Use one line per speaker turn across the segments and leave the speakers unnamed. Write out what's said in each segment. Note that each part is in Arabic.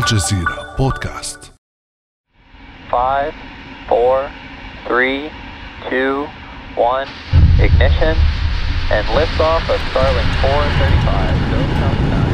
الجزيرة بودكاست.
5 4 3 2 1 ignition and liftoff of Starlink 435 Go countdown.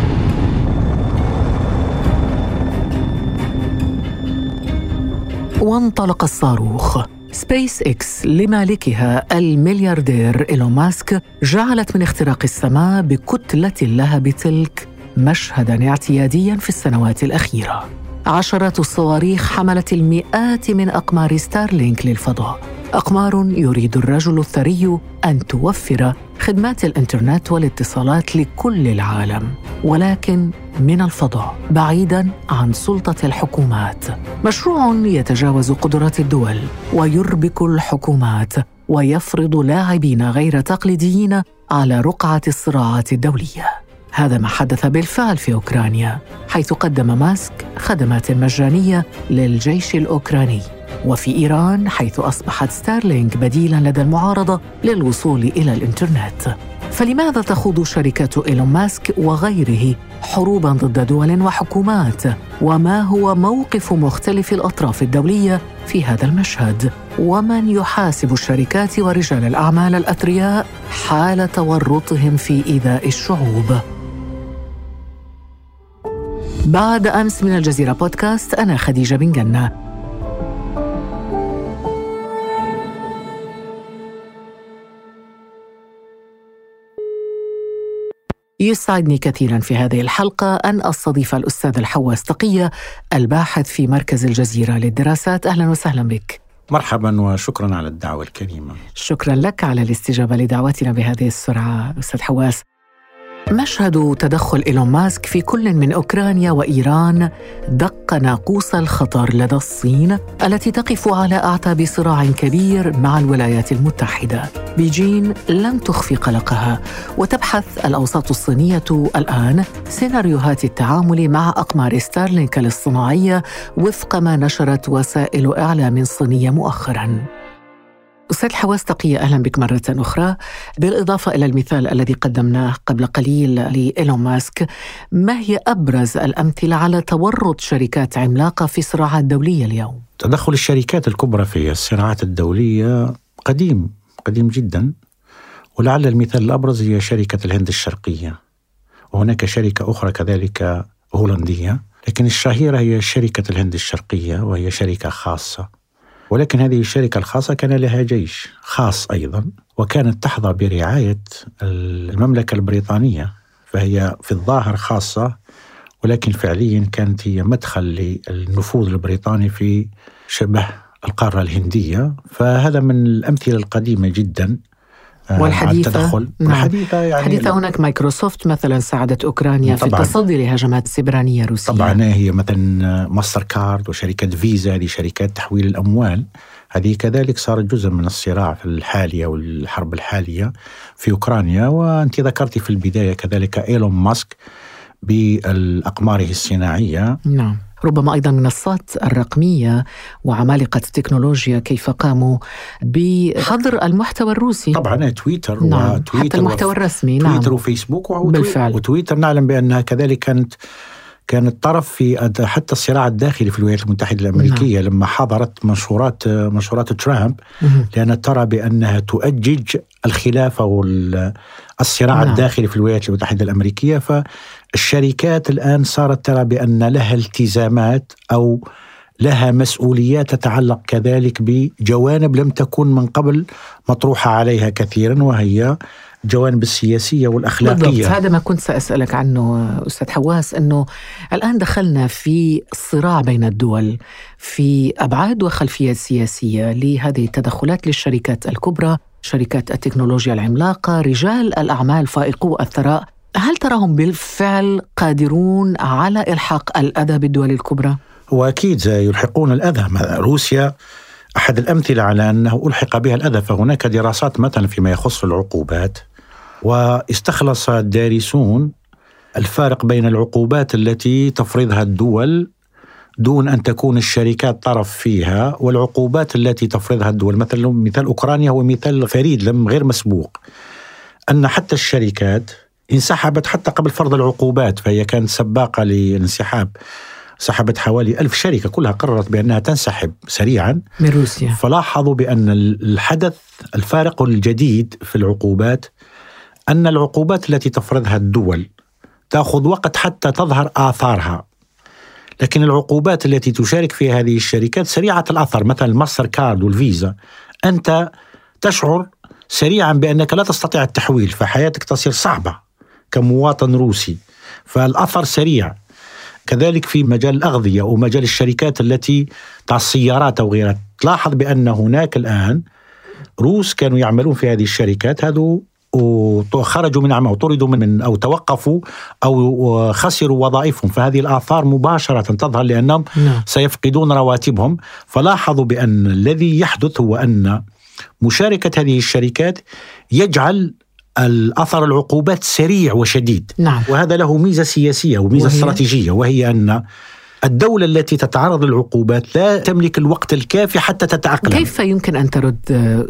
وانطلق الصاروخ. سبيس إكس لمالكها الملياردير إيلون ماسك جعلت من اختراق السماء بكتلة اللهب تلك. مشهدا اعتياديا في السنوات الأخيرة. عشرات الصواريخ حملت المئات من أقمار ستارلينك للفضاء. أقمار يريد الرجل الثري أن توفر خدمات الإنترنت والاتصالات لكل العالم. ولكن من الفضاء بعيدا عن سلطة الحكومات. مشروع يتجاوز قدرات الدول ويربك الحكومات ويفرض لاعبين غير تقليديين على رقعة الصراعات الدولية. هذا ما حدث بالفعل في أوكرانيا حيث قدم ماسك خدمات مجانية للجيش الأوكراني. وفي إيران حيث أصبحت ستارلينك بديلا لدى المعارضة للوصول إلى الإنترنت. فلماذا تخوض شركات إيلون ماسك وغيره حروبا ضد دول وحكومات؟ وما هو موقف مختلف الأطراف الدولية في هذا المشهد؟ ومن يحاسب الشركات ورجال الأعمال الأثرياء حال تورطهم في إيذاء الشعوب؟ بعد أمس من الجزيرة بودكاست أنا خديجة بن جنة. يسعدني كثيرا في هذه الحلقة أن أستضيف الأستاذ الحواس تقية الباحث في مركز الجزيرة للدراسات. أهلا وسهلا بك.
مرحبا وشكرا على الدعوة الكريمة.
شكرا لك على الاستجابة لدعوتنا بهذه السرعة أستاذ حواس. مشهد تدخل إيلون ماسك في كل من أوكرانيا وإيران دق ناقوس الخطر لدى الصين التي تقف على أعتاب صراع كبير مع الولايات المتحدة. بيجين لم تخفي قلقها وتبحث الأوساط الصينية الآن سيناريوهات التعامل مع أقمار ستارلينك الاصطناعية وفق ما نشرت وسائل إعلام صينية مؤخراً. أستاذ حواس تقية أهلا بك مرة أخرى. بالإضافة إلى المثال الذي قدمناه قبل قليل لإيلون ماسك ما هي أبرز الأمثلة على تورط شركات عملاقة في صراعات دولية اليوم؟
تدخل الشركات الكبرى في الصراعات الدولية قديم قديم جدا. ولعل المثال الأبرز هي شركة الهند الشرقية. وهناك شركة أخرى كذلك هولندية. لكن الشهيرة هي شركة الهند الشرقية وهي شركة خاصة. ولكن هذه الشركة الخاصة كان لها جيش خاص أيضا وكانت تحظى برعاية المملكة البريطانية فهي في الظاهر خاصة ولكن فعليا كانت هي مدخل للنفوذ البريطاني في شبه القارة الهندية. فهذا من الأمثلة القديمة جدا.
والحديثة.
التدخل.
نعم.
والحديثة يعني
حديثة هناك مايكروسوفت مثلا ساعدت أوكرانيا في
طبعاً.
التصدي لهجمات سيبرانية روسية.
طبعا هي مثلا ماستر كارد وشركة فيزا هذه شركات تحويل الأموال. هذه كذلك صارت جزء من الصراع في الحالية والحرب الحالية في أوكرانيا. وأنت ذكرتي في البداية كذلك إيلون ماسك بأقماره الصناعية.
نعم. ربما أيضا منصات الرقمية وعمالقة التكنولوجيا كيف قاموا بحظر المحتوى الروسي
طبعا تويتر
نعم
وتويتر
حتى المحتوى الرسمي نعم
تويتر وفيسبوك
بالفعل.
وتويتر نعلم بأنها كذلك كانت كانت طرف في حتى الصراع الداخلي في الولايات المتحدة الأمريكية نعم. لما حضرت منشورات منشورات ترامب. لانها ترى بأنها تؤجج الخلافه والصراع
نعم.
نعم. الداخلي في الولايات المتحدة الأمريكية فالشركات الآن صارت ترى بأن لها التزامات أو لها مسؤوليات تتعلق كذلك بجوانب لم تكن من قبل مطروحة عليها كثيرا وهي الجوانب السياسية والأخلاقية.
بالضبط. هذا ما كنت سأسألك عنه أستاذ حواس أنه الآن دخلنا في صراع بين الدول في أبعاد وخلفيات سياسية لهذه التدخلات للشركات الكبرى شركات التكنولوجيا العملاقة رجال الأعمال فائقو الثراء. هل تراهم بالفعل قادرون على إلحاق الأذى بالدول الكبرى؟
وأكيد يلحقون الأذى. مثلا روسيا أحد الأمثلة على أنه ألحق بها الأذى فهناك دراسات مثلا فيما يخص العقوبات. واستخلص الدارسون الفارق بين العقوبات التي تفرضها الدول دون أن تكون الشركات طرف فيها والعقوبات التي تفرضها الدول. مثلا مثال أوكرانيا هو مثال فريد لم غير مسبوق. أن حتى الشركات انسحبت حتى قبل فرض العقوبات فهي كانت سباقة للانسحاب. سحبت حوالي ألف شركة كلها قررت بأنها تنسحب سريعا.
من روسيا.
فلاحظوا بأن الحدث الفارق الجديد في العقوبات أن العقوبات التي تفرضها الدول تأخذ وقت حتى تظهر آثارها. لكن العقوبات التي تشارك فيها هذه الشركات سريعة الأثر مثلا الماستر كارد والفيزا. أنت تشعر سريعا بأنك لا تستطيع التحويل فحياتك تصير صعبة. كمواطن روسي. فالأثر سريع. كذلك في مجال الأغذية أو مجال الشركات التي تاع السيارات أو غيرها. تلاحظ بأن هناك الآن روس كانوا يعملون في هذه الشركات. هذو وخرجوا من عمل طردوا من أو توقفوا أو خسروا وظائفهم. فهذه الآثار مباشرة تظهر لأنهم نعم. سيفقدون رواتبهم. فلاحظوا بأن الذي يحدث هو أن مشاركة هذه الشركات يجعل الأثر العقوبات سريع وشديد
نعم.
وهذا له ميزة سياسية وميزة وهي؟ استراتيجية وهي أن الدولة التي تتعرض للعقوبات لا تملك الوقت الكافي حتى تتأقلم
كيف يمكن أن ترد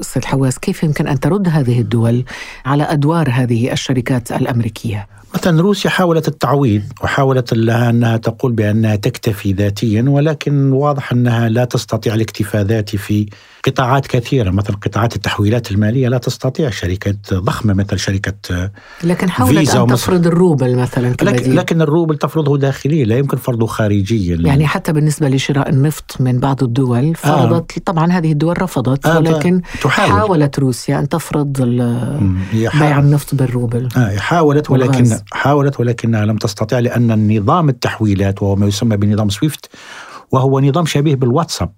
أستاذ حواس كيف يمكن أن ترد هذه الدول على أدوار هذه الشركات الأمريكية
مثلا روسيا حاولت التعويض وحاولت لها أنها تقول بأنها تكتفي ذاتيا ولكن واضح أنها لا تستطيع الاكتفاء ذاتي في قطاعات كثيرة مثل قطاعات التحويلات المالية لا تستطيع شركات ضخمة مثل شركة
لكن حاولت أن تفرض الروبل مثلا
لكن, لكن الروبل تفرضه داخليا لا يمكن فرضه خارجيا.
يعني حتى بالنسبة لشراء النفط من بعض الدول فرضت آه. طبعا هذه الدول رفضت آه ولكن تحاول. حاولت روسيا أن تفرض بيع النفط بالروبل.
آه حاولت ولكن حاولت ولكنها لم تستطع لأن النظام التحويلات وهو ما يسمى بنظام سويفت وهو نظام شبيه بالواتساب.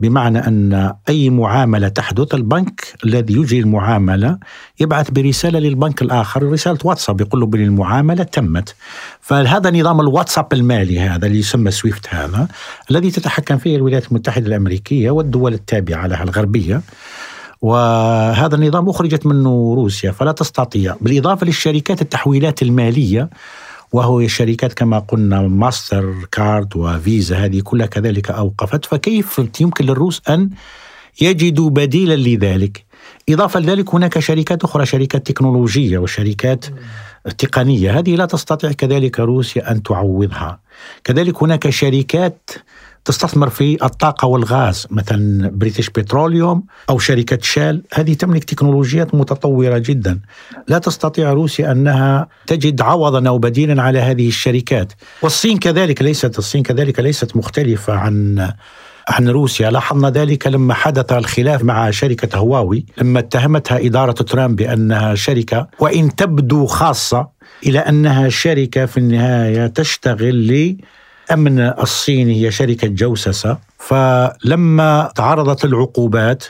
بمعنى أن أي معاملة تحدث البنك الذي يجري المعاملة يبعث برسالة للبنك الآخر رسالة واتساب يقول له بان المعاملة تمت. فهذا نظام الواتساب المالي هذا اللي يسمى سويفت هذا الذي تتحكم فيه الولايات المتحدة الأمريكية والدول التابعة لها الغربية. وهذا النظام أخرجت منه روسيا فلا تستطيع. بالإضافة للشركات التحويلات المالية وهو الشركات كما قلنا ماستر كارد وفيزا هذه كلها كذلك أوقفت. فكيف يمكن للروس أن يجدوا بديلا لذلك؟ إضافة لذلك هناك شركات أخرى شركات تكنولوجية وشركات تقنية. هذه لا تستطيع كذلك روسيا أن تعوضها. كذلك هناك شركات تستثمر في الطاقة والغاز مثلا بريتش بتروليوم أو شركة شل هذه تملك تكنولوجيات متطورة جدا. لا تستطيع روسيا أنها تجد عوضا أو بديلا على هذه الشركات. والصين كذلك ليست الصين كذلك ليست مختلفة عن عن روسيا. لاحظنا ذلك لما حدث الخلاف مع شركة هواوي لما اتهمتها إدارة ترامب بأنها شركة. وإن تبدو خاصة إلى أنها شركة في النهاية تشتغل الأمن الصيني هي شركة جوسسة فلما تعرضت العقوبات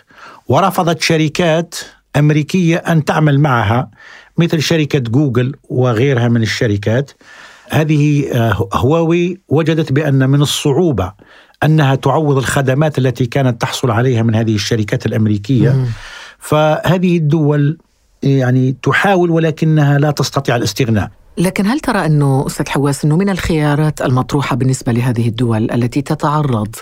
ورفضت شركات أمريكية أن تعمل معها مثل شركة جوجل وغيرها من الشركات هذه آه، هواوي وجدت بأن من الصعوبة أنها تعوض الخدمات التي كانت تحصل عليها من هذه الشركات الأمريكية. فهذه الدول يعني تحاول ولكنها لا تستطيع الاستغناء.
لكن هل ترى أنه أستاذ حواس أنه من الخيارات المطروحة بالنسبة لهذه الدول التي تتعرض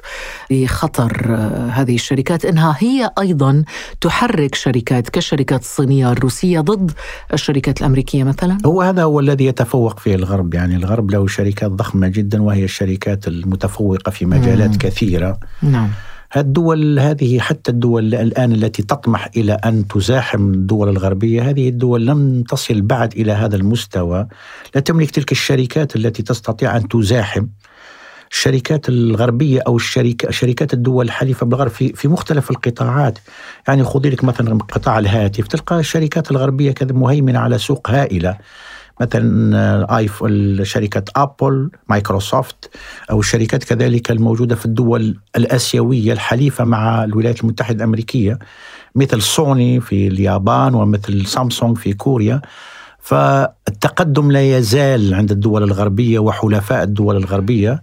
لخطر آه، هذه الشركات إنها هي أيضا تحرك شركات كالشركات الصينيه الروسيه ضد الشركات الأمريكية مثلا؟
هو هذا هو الذي يتفوق فيه الغرب يعني الغرب له شركات ضخمة جدا وهي الشركات المتفوقة في مجالات مم. كثيرة
نعم
الدول هذه حتى الدول الآن التي تطمح إلى أن تزاحم الدول الغربية هذه الدول لم تصل بعد إلى هذا المستوى. لا تملك تلك الشركات التي تستطيع أن تزاحم. الشركات الغربية أو الشركة شركات الدول الحليفة بالغرب في, في مختلف القطاعات. يعني خذي لك مثلا قطاع الهاتف تلقى الشركات الغربية كذا مهيمنة على سوق هائلة. مثلا آيفون شركه أبل مايكروسوفت أو الشركات كذلك الموجودة في الدول الآسيوية الحليفة مع الولايات المتحدة الأمريكية مثل سوني في اليابان ومثل سامسونج في كوريا. فالتقدم لا يزال عند الدول الغربية وحلفاء الدول الغربية.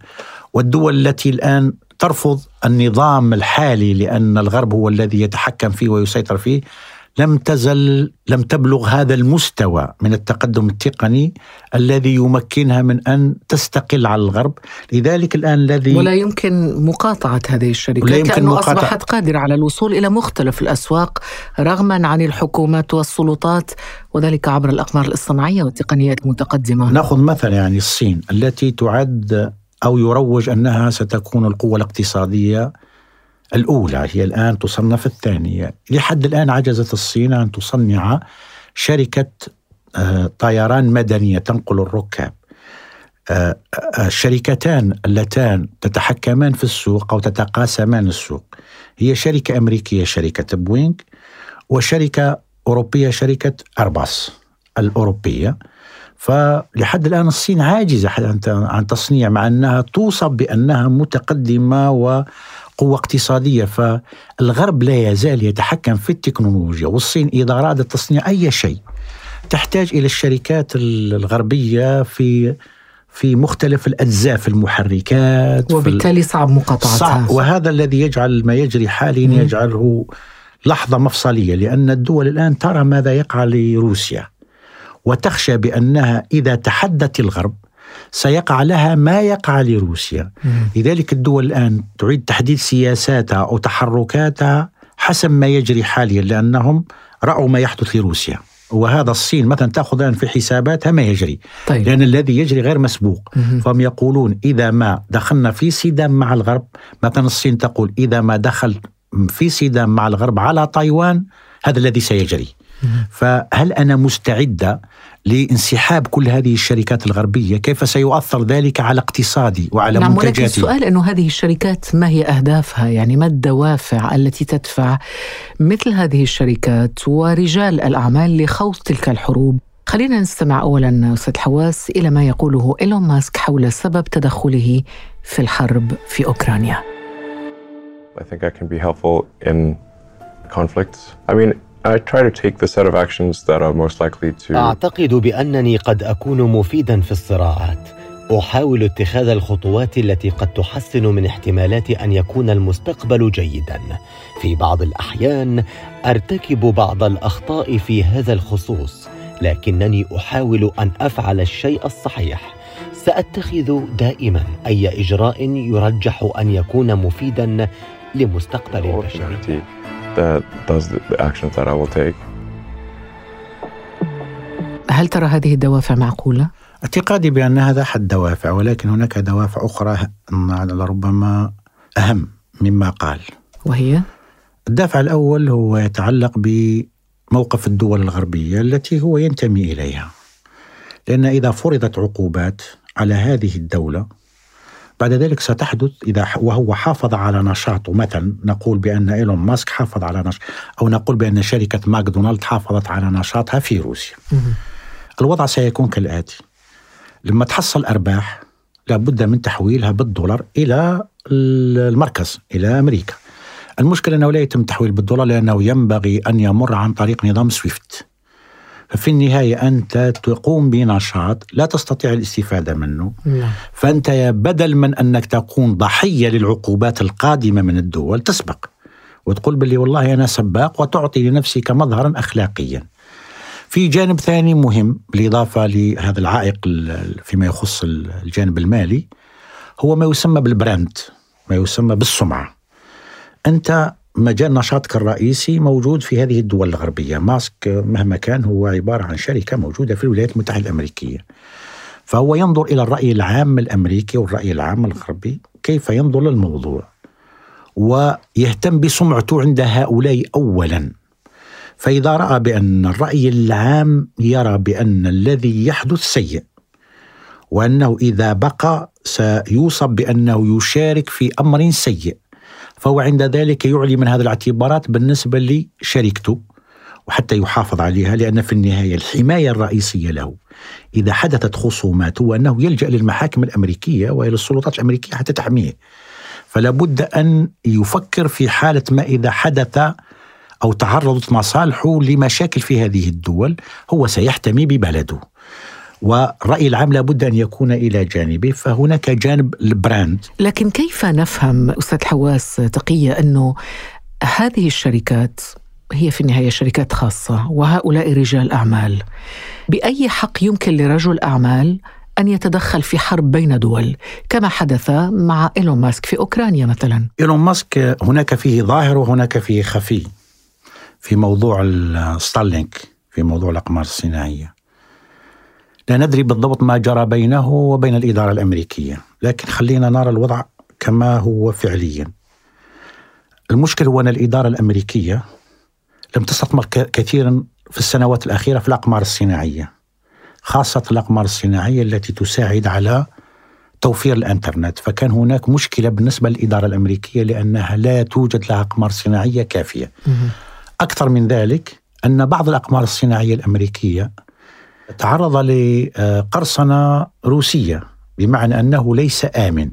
والدول التي الآن ترفض النظام الحالي لأن الغرب هو الذي يتحكم فيه ويسيطر فيه لم تزل لم تبلغ هذا المستوى من التقدم التقني الذي يمكنها من أن تستقل على الغرب، لذلك الآن الذي
ولا يمكن مقاطعة هذه الشركات لا يمكن لأنه مقاطعة أصبحت قادرة على الوصول إلى مختلف الأسواق رغما عن الحكومات والسلطات وذلك عبر الأقمار الاصطناعية والتقنيات المتقدمة.
نأخذ مثلا يعني الصين التي تعد أو يروج أنها ستكون القوة الاقتصادية الأولى هي الآن تصنف الثانية. لحد الآن عجزت الصين أن تصنع شركة آه، طيران مدنية تنقل الركاب. آه، آه، الشركتان اللتان تتحكمان في السوق أو تتقاسمان السوق. هي شركة أمريكية شركة بوينغ وشركة أوروبية شركة أرباس الأوروبية. فلحد الآن الصين عاجزة عن تصنيع مع أنها توصف بأنها متقدمة وقوة اقتصادية فالغرب لا يزال يتحكم في التكنولوجيا والصين إذا أرادت تصنيع أي شيء تحتاج إلى الشركات الغربية في في مختلف الأجزاء في المحركات
وبالتالي صعب مقاطعتها.
صعب. وهذا الذي يجعل ما يجري حاليا يجعله لحظة مفصلية لأن الدول الآن ترى ماذا يقع لروسيا وتخشى بأنها إذا تحدت الغرب سيقع لها ما يقع لروسيا لذلك الدول الآن تعيد تحديد سياساتها أو تحركاتها حسب ما يجري حاليا لأنهم رأوا ما يحدث لروسيا وهذا الصين مثلا تأخذ الآن في حساباتها ما يجري طيب. لأن الذي يجري غير مسبوق مم. فهم يقولون إذا ما دخلنا في صدام مع الغرب مثلا الصين تقول إذا ما دخل في صدام مع الغرب على تايوان هذا الذي سيجري مم. فهل أنا مستعدة لانسحاب كل هذه الشركات الغربية كيف سيؤثر ذلك على اقتصادي وعلى نعم منتجاتي؟ ولكن
السؤال أنه هذه الشركات ما هي أهدافها؟ يعني ما الدوافع التي تدفع مثل هذه الشركات ورجال الأعمال لخوض تلك الحروب؟ خلينا نستمع أولا أستاذ حواس إلى ما يقوله إيلون ماسك حول سبب تدخله في الحرب في أوكرانيا.
I think I can be helpful in conflicts. I mean, I try to take the set of actions that are most likely to
أعتقد بأنني قد أكون مفيدا في الصراعات. أحاول اتخاذ الخطوات التي قد تحسن من احتمالات أن يكون المستقبل جيدا. في بعض الأحيان أرتكب بعض الأخطاء في هذا الخصوص، لكنني أحاول أن أفعل الشيء الصحيح. سأتخذ دائما أي إجراء يرجح أن يكون مفيدا لمستقبل البشرية.
That does the actions that I will take.
هل ترى هذه الدوافع معقولة؟
اعتقادي بأن هذا أحد الدوافع ولكن هناك دوافع أخرى ربما أهم مما قال
وهي؟
الدافع الأول هو يتعلق بموقف الدول الغربية التي هو ينتمي إليها لأن إذا فرضت عقوبات على هذه الدولة بعد ذلك ستحدث إذا وهو حافظ على نشاطه. مثلا نقول بأن إيلون ماسك حافظ على نشاط أو نقول بأن شركة ماكدونالد حافظت على نشاطها في روسيا. الوضع سيكون كالآتي. لما تحصل أرباح لابد من تحويلها بالدولار إلى المركز إلى أمريكا. المشكلة أنه لا يتم تحويل بالدولار لأنه ينبغي أن يمر عن طريق نظام سويفت. ففي النهاية أنت تقوم بنشاط لا تستطيع الاستفادة منه. نعم. فأنت بدل من أنك تكون ضحية للعقوبات القادمة من الدول تسبق. وتقول باللي والله أنا سباق وتعطي لنفسك مظهرا أخلاقيا. في جانب ثاني مهم بالإضافة لهذا العائق فيما يخص الجانب المالي هو ما يسمى بالبراند ما يسمى بالسمعة. أنت مجال نشاطك الرئيسي موجود في هذه الدول الغربية. ماسك مهما كان هو عبارة عن شركة موجودة في الولايات المتحدة الأمريكية. فهو ينظر إلى الرأي العام الأمريكي والرأي العام الغربي كيف ينظر للموضوع ويهتم بسمعته عند هؤلاء أولا. فإذا رأى بأن الرأي العام يرى بأن الذي يحدث سيء وأنه إذا بقى سيوصف بأنه يشارك في أمر سيء فهو عند ذلك يعلي من هذه الاعتبارات بالنسبة لشركته وحتى يحافظ عليها لأن في النهاية الحماية الرئيسية له إذا حدثت خصومات هو أنه يلجأ للمحاكم الأمريكية وإلى السلطات الأمريكية حتى تحميه. فلا بد أن يفكر في حالة ما إذا حدث أو تعرضت مصالحه لمشاكل في هذه الدول هو سيحتمي ببلده. والرأي العام لابد أن يكون إلى جانبه فهناك جانب البراند.
لكن كيف نفهم أستاذ حواس تقية أنه هذه الشركات هي في النهاية شركات خاصة وهؤلاء رجال أعمال؟ بأي حق يمكن لرجل أعمال أن يتدخل في حرب بين دول؟ كما حدث مع إيلون ماسك في أوكرانيا مثلا.
إيلون ماسك هناك فيه ظاهر وهناك فيه خفي في موضوع ستارلينك في موضوع الأقمار الصناعية. لا ندري بالضبط ما جرى بينه وبين الإدارة الأمريكية لكن خلينا نرى الوضع كما هو فعليا. المشكل هو أن الإدارة الأمريكية لم تستثمر كثيرا في السنوات الأخيرة في الأقمار الصناعية خاصة الأقمار الصناعية التي تساعد على توفير الإنترنت. فكان هناك مشكلة بالنسبة للإدارة الأمريكية لأنها لا توجد لها أقمار صناعية كافية. أكثر من ذلك أن بعض الأقمار الصناعية الأمريكية تعرض لقرصنة روسية بمعنى أنه ليس آمن.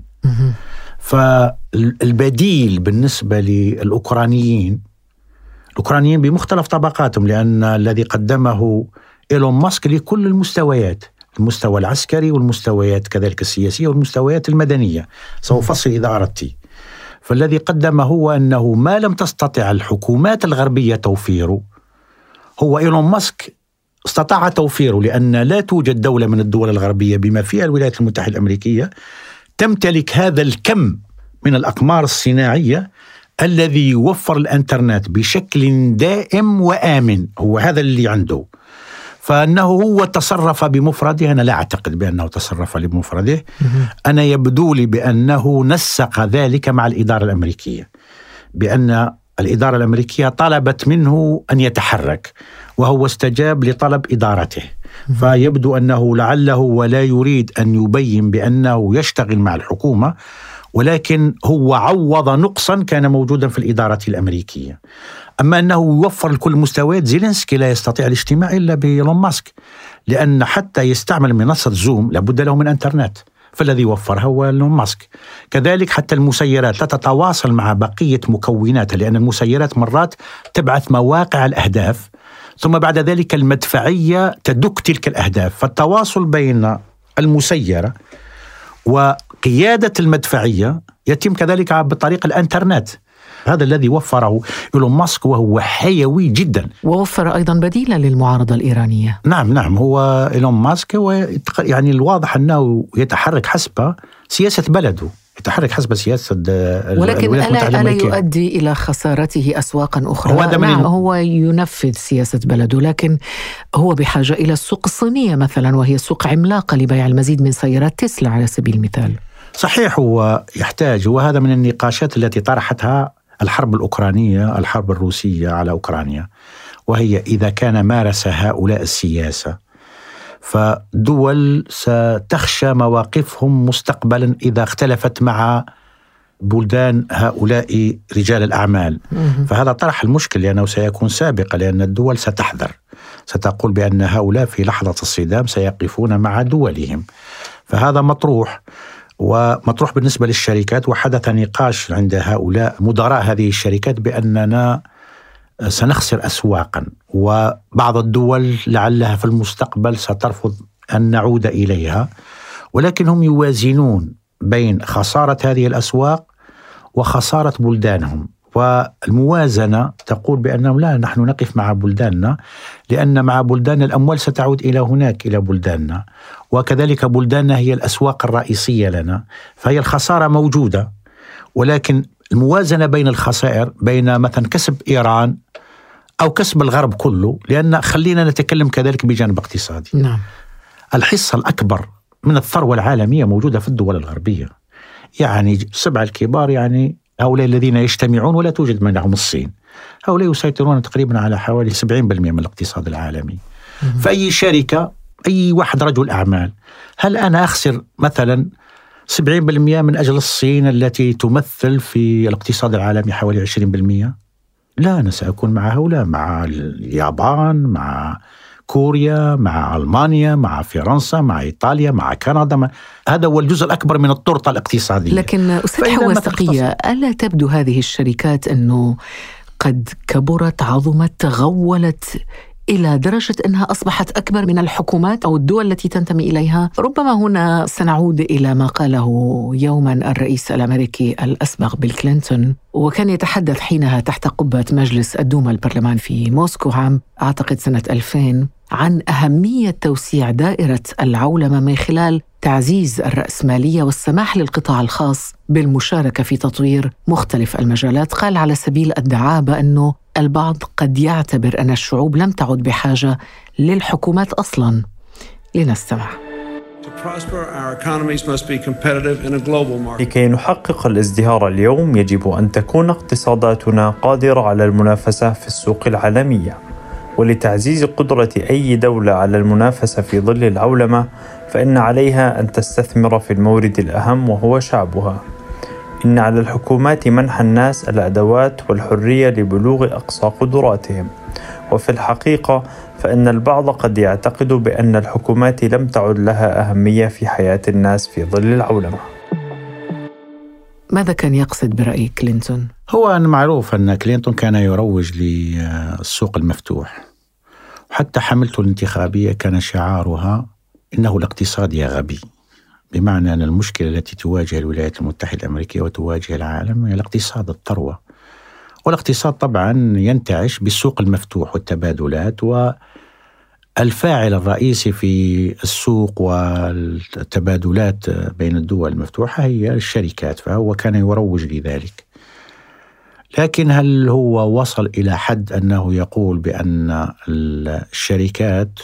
فالبديل بالنسبة للأوكرانيين الأوكرانيين بمختلف طبقاتهم لأن الذي قدمه إيلون ماسك لكل المستويات المستوى العسكري والمستويات كذلك السياسية والمستويات المدنية سأفصل إذا أردت. فالذي قدمه هو أنه ما لم تستطع الحكومات الغربية توفيره هو إيلون ماسك استطاع توفيره لأن لا توجد دولة من الدول الغربية بما فيها الولايات المتحدة الأمريكية تمتلك هذا الكم من الأقمار الصناعية الذي يوفر الإنترنت بشكل دائم وآمن. هو هذا اللي عنده. فأنه هو تصرف بمفرده أنا لا أعتقد بأنه تصرف بمفرده أنا يبدو لي بأنه نسق ذلك مع الإدارة الأمريكية بأن الإدارة الأمريكية طلبت منه أن يتحرك. وهو استجاب لطلب إدارته فيبدو أنه لعله ولا يريد أن يبين بأنه يشتغل مع الحكومة ولكن هو عوض نقصا كان موجودا في الإدارة الأمريكية. أما أنه يوفر لكل مستويات زيلينسكي لا يستطيع الاجتماع إلا بإيلون ماسك لأن حتى يستعمل منصة زوم لابد له من إنترنت. فالذي وفرها هو إيلون ماسك كذلك حتى المسيرات لا تتواصل مع بقية مكوناتها لأن المسيرات مرات تبعث مواقع الأهداف ثم بعد ذلك المدفعية تدك تلك الأهداف. فالتواصل بين المسيرة وقيادة المدفعية يتم كذلك بطريق الإنترنت. هذا الذي وفره إيلون ماسك وهو حيوي جدا.
ووفر أيضا بديلا للمعارضة الإيرانية.
نعم نعم. هو إيلون ماسك هو يعني الواضح أنه يتحرك حسب سياسة بلده. يتحرك حسب سياسة
ولكن ألا, ألا يؤدي إلى خسارته أسواقا أخرى؟ هو نعم هو ينفذ سياسة بلده لكن هو بحاجة إلى السوق الصينية مثلا وهي سوق عملاقة لبيع المزيد من سيارات تسلا على سبيل المثال.
صحيح هو يحتاج وهذا من النقاشات التي طرحتها الحرب الأوكرانية الحرب الروسية على أوكرانيا وهي إذا كان مارس هؤلاء السياسة فدول ستخشى مواقفهم مستقبلا إذا اختلفت مع بلدان هؤلاء رجال الأعمال. فهذا طرح المشكل لأنه سيكون سابقا لأن الدول ستحذر. ستقول بأن هؤلاء في لحظة الصدام سيقفون مع دولهم. فهذا مطروح ومطروح بالنسبة للشركات وحدث نقاش عند هؤلاء مدراء هذه الشركات بأننا سنخسر اسواقا وبعض الدول لعلها في المستقبل سترفض أن نعود إليها ولكن هم يوازنون بين خسارة هذه الأسواق وخسارة بلدانهم. والموازنة تقول بأنهم لا نحن نقف مع بلداننا لأن مع بلدان الأموال ستعود إلى هناك إلى بلداننا. وكذلك بلداننا هي الأسواق الرئيسية لنا فهي الخسارة موجودة ولكن الموازنة بين الخسائر بين مثلا كسب إيران أو كسب الغرب كله لأن خلينا نتكلم كذلك بجانب اقتصادي.
نعم.
الحصة الأكبر من الثروة العالمية موجودة في الدول الغربية. يعني السبعه الكبار يعني هؤلاء الذين يجتمعون ولا توجد بينهم الصين. هؤلاء يسيطرون تقريبا على حوالي 70% من الاقتصاد العالمي. فأي شركة أي واحد رجل أعمال هل أنا أخسر مثلا 70% من أجل الصين التي تمثل في الاقتصاد العالمي حوالي 20% لا أنا سأكون مع هؤلاء مع اليابان مع كوريا مع ألمانيا مع فرنسا مع إيطاليا مع كندا مع هذا هو الجزء الأكبر من التورته الاقتصادية.
لكن أستاذ حواس ألا تبدو هذه الشركات أنه قد كبرت عظمت تغولت إلى درجة أنها أصبحت أكبر من الحكومات أو الدول التي تنتمي إليها، ربما هنا سنعود إلى ما قاله يوما الرئيس الأمريكي الأسبق بيل كلينتون وكان يتحدث حينها تحت قبة مجلس الدوما البرلمان في موسكو عام أعتقد سنة 2000 عن أهمية توسيع دائرة العولمة من خلال تعزيز الرأسمالية والسماح للقطاع الخاص بالمشاركة في تطوير مختلف المجالات، قال على سبيل الدعابة أنه البعض قد يعتبر أن الشعوب لم تعد بحاجة للحكومات أصلا. لنستمع.
لكي نحقق الازدهار اليوم يجب أن تكون اقتصاداتنا قادرة على المنافسة في السوق العالمية ولتعزيز قدرة أي دولة على المنافسة في ظل العولمة فإن عليها أن تستثمر في المورد الأهم وهو شعبها. إن على الحكومات منح الناس الأدوات والحرية لبلوغ أقصى قدراتهم وفي الحقيقة فإن البعض قد يعتقد بأن الحكومات لم تعد لها أهمية في حياة الناس في ظل العولمة.
ماذا كان يقصد برأي كلينتون؟
هو أن معروف أن كلينتون كان يروج للسوق المفتوح وحتى حملته الانتخابية كان شعارها إنه الاقتصاد يا غبي بمعنى أن المشكلة التي تواجه الولايات المتحدة الأمريكية وتواجه العالم هي الاقتصاد الثروة. والاقتصاد طبعا ينتعش بالسوق المفتوح والتبادلات والفاعل الرئيسي في السوق والتبادلات بين الدول المفتوحة هي الشركات فهو كان يروج لذلك. لكن هل هو وصل إلى حد أنه يقول بأن الشركات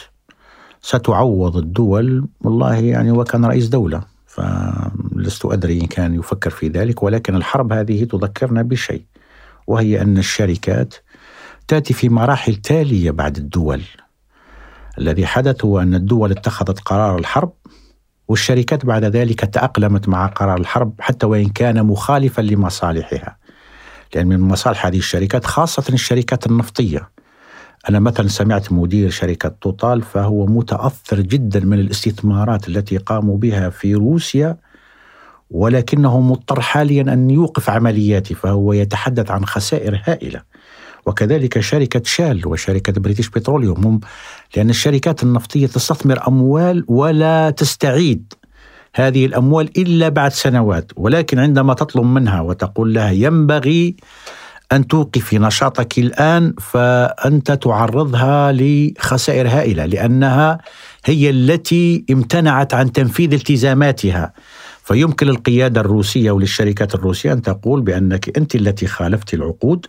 ستعوض الدول والله يعني وكان رئيس دولة فلست أدري إن كان يفكر في ذلك ولكن الحرب هذه تذكرنا بشيء وهي أن الشركات تأتي في مراحل تالية بعد الدول. الذي حدث هو أن الدول اتخذت قرار الحرب والشركات بعد ذلك تأقلمت مع قرار الحرب حتى وإن كان مخالفا لمصالحها لأن من مصالح هذه الشركات خاصة الشركات النفطية أنا مثلا سمعت مدير شركة توتال فهو متأثر جدا من الاستثمارات التي قاموا بها في روسيا ولكنه مضطر حاليا أن يوقف عملياته فهو يتحدث عن خسائر هائلة. وكذلك شركة شال وشركة بريتش بتروليوم هم لأن الشركات النفطية تستثمر أموال ولا تستعيد هذه الأموال إلا بعد سنوات ولكن عندما تطلب منها وتقول لها ينبغي أن توقفي نشاطك الآن فأنت تعرضها لخسائر هائلة لأنها هي التي امتنعت عن تنفيذ التزاماتها. فيمكن للقيادة الروسية وللشركات الروسية أن تقول بأنك أنت التي خالفت العقود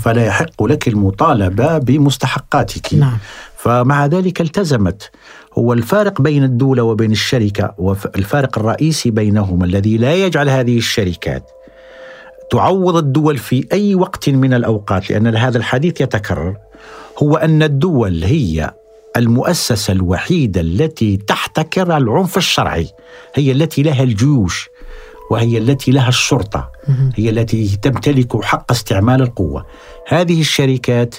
فلا يحق لك المطالبة بمستحقاتك. نعم. فمع ذلك التزمت. هو الفارق بين الدولة وبين الشركة والفارق الرئيسي بينهما الذي لا يجعل هذه الشركات تعوض الدول في أي وقت من الأوقات لأن هذا الحديث يتكرر هو أن الدول هي المؤسسة الوحيدة التي تحتكر العنف الشرعي هي التي لها الجيوش وهي التي لها الشرطة هي التي تمتلك حق استعمال القوة. هذه الشركات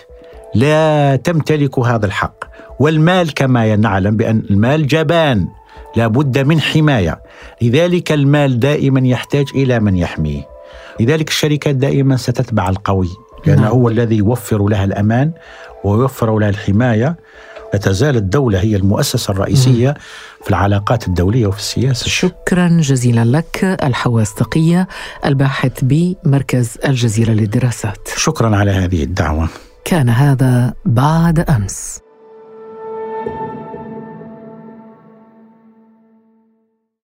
لا تمتلك هذا الحق والمال كما نعلم بأن المال جبان لا بد من حماية. لذلك المال دائما يحتاج إلى من يحميه. لذلك الشركات دائما ستتبع القوي لأنه نعم. هو الذي يوفر لها الأمان ويوفر لها الحماية. لا تزال الدولة هي المؤسسة الرئيسية مم. في العلاقات الدولية وفي السياسة.
شكرا جزيلا لك الحواس تقية الباحث بمركز الجزيرة للدراسات.
شكرا على هذه الدعوة.
كان هذا بعد أمس.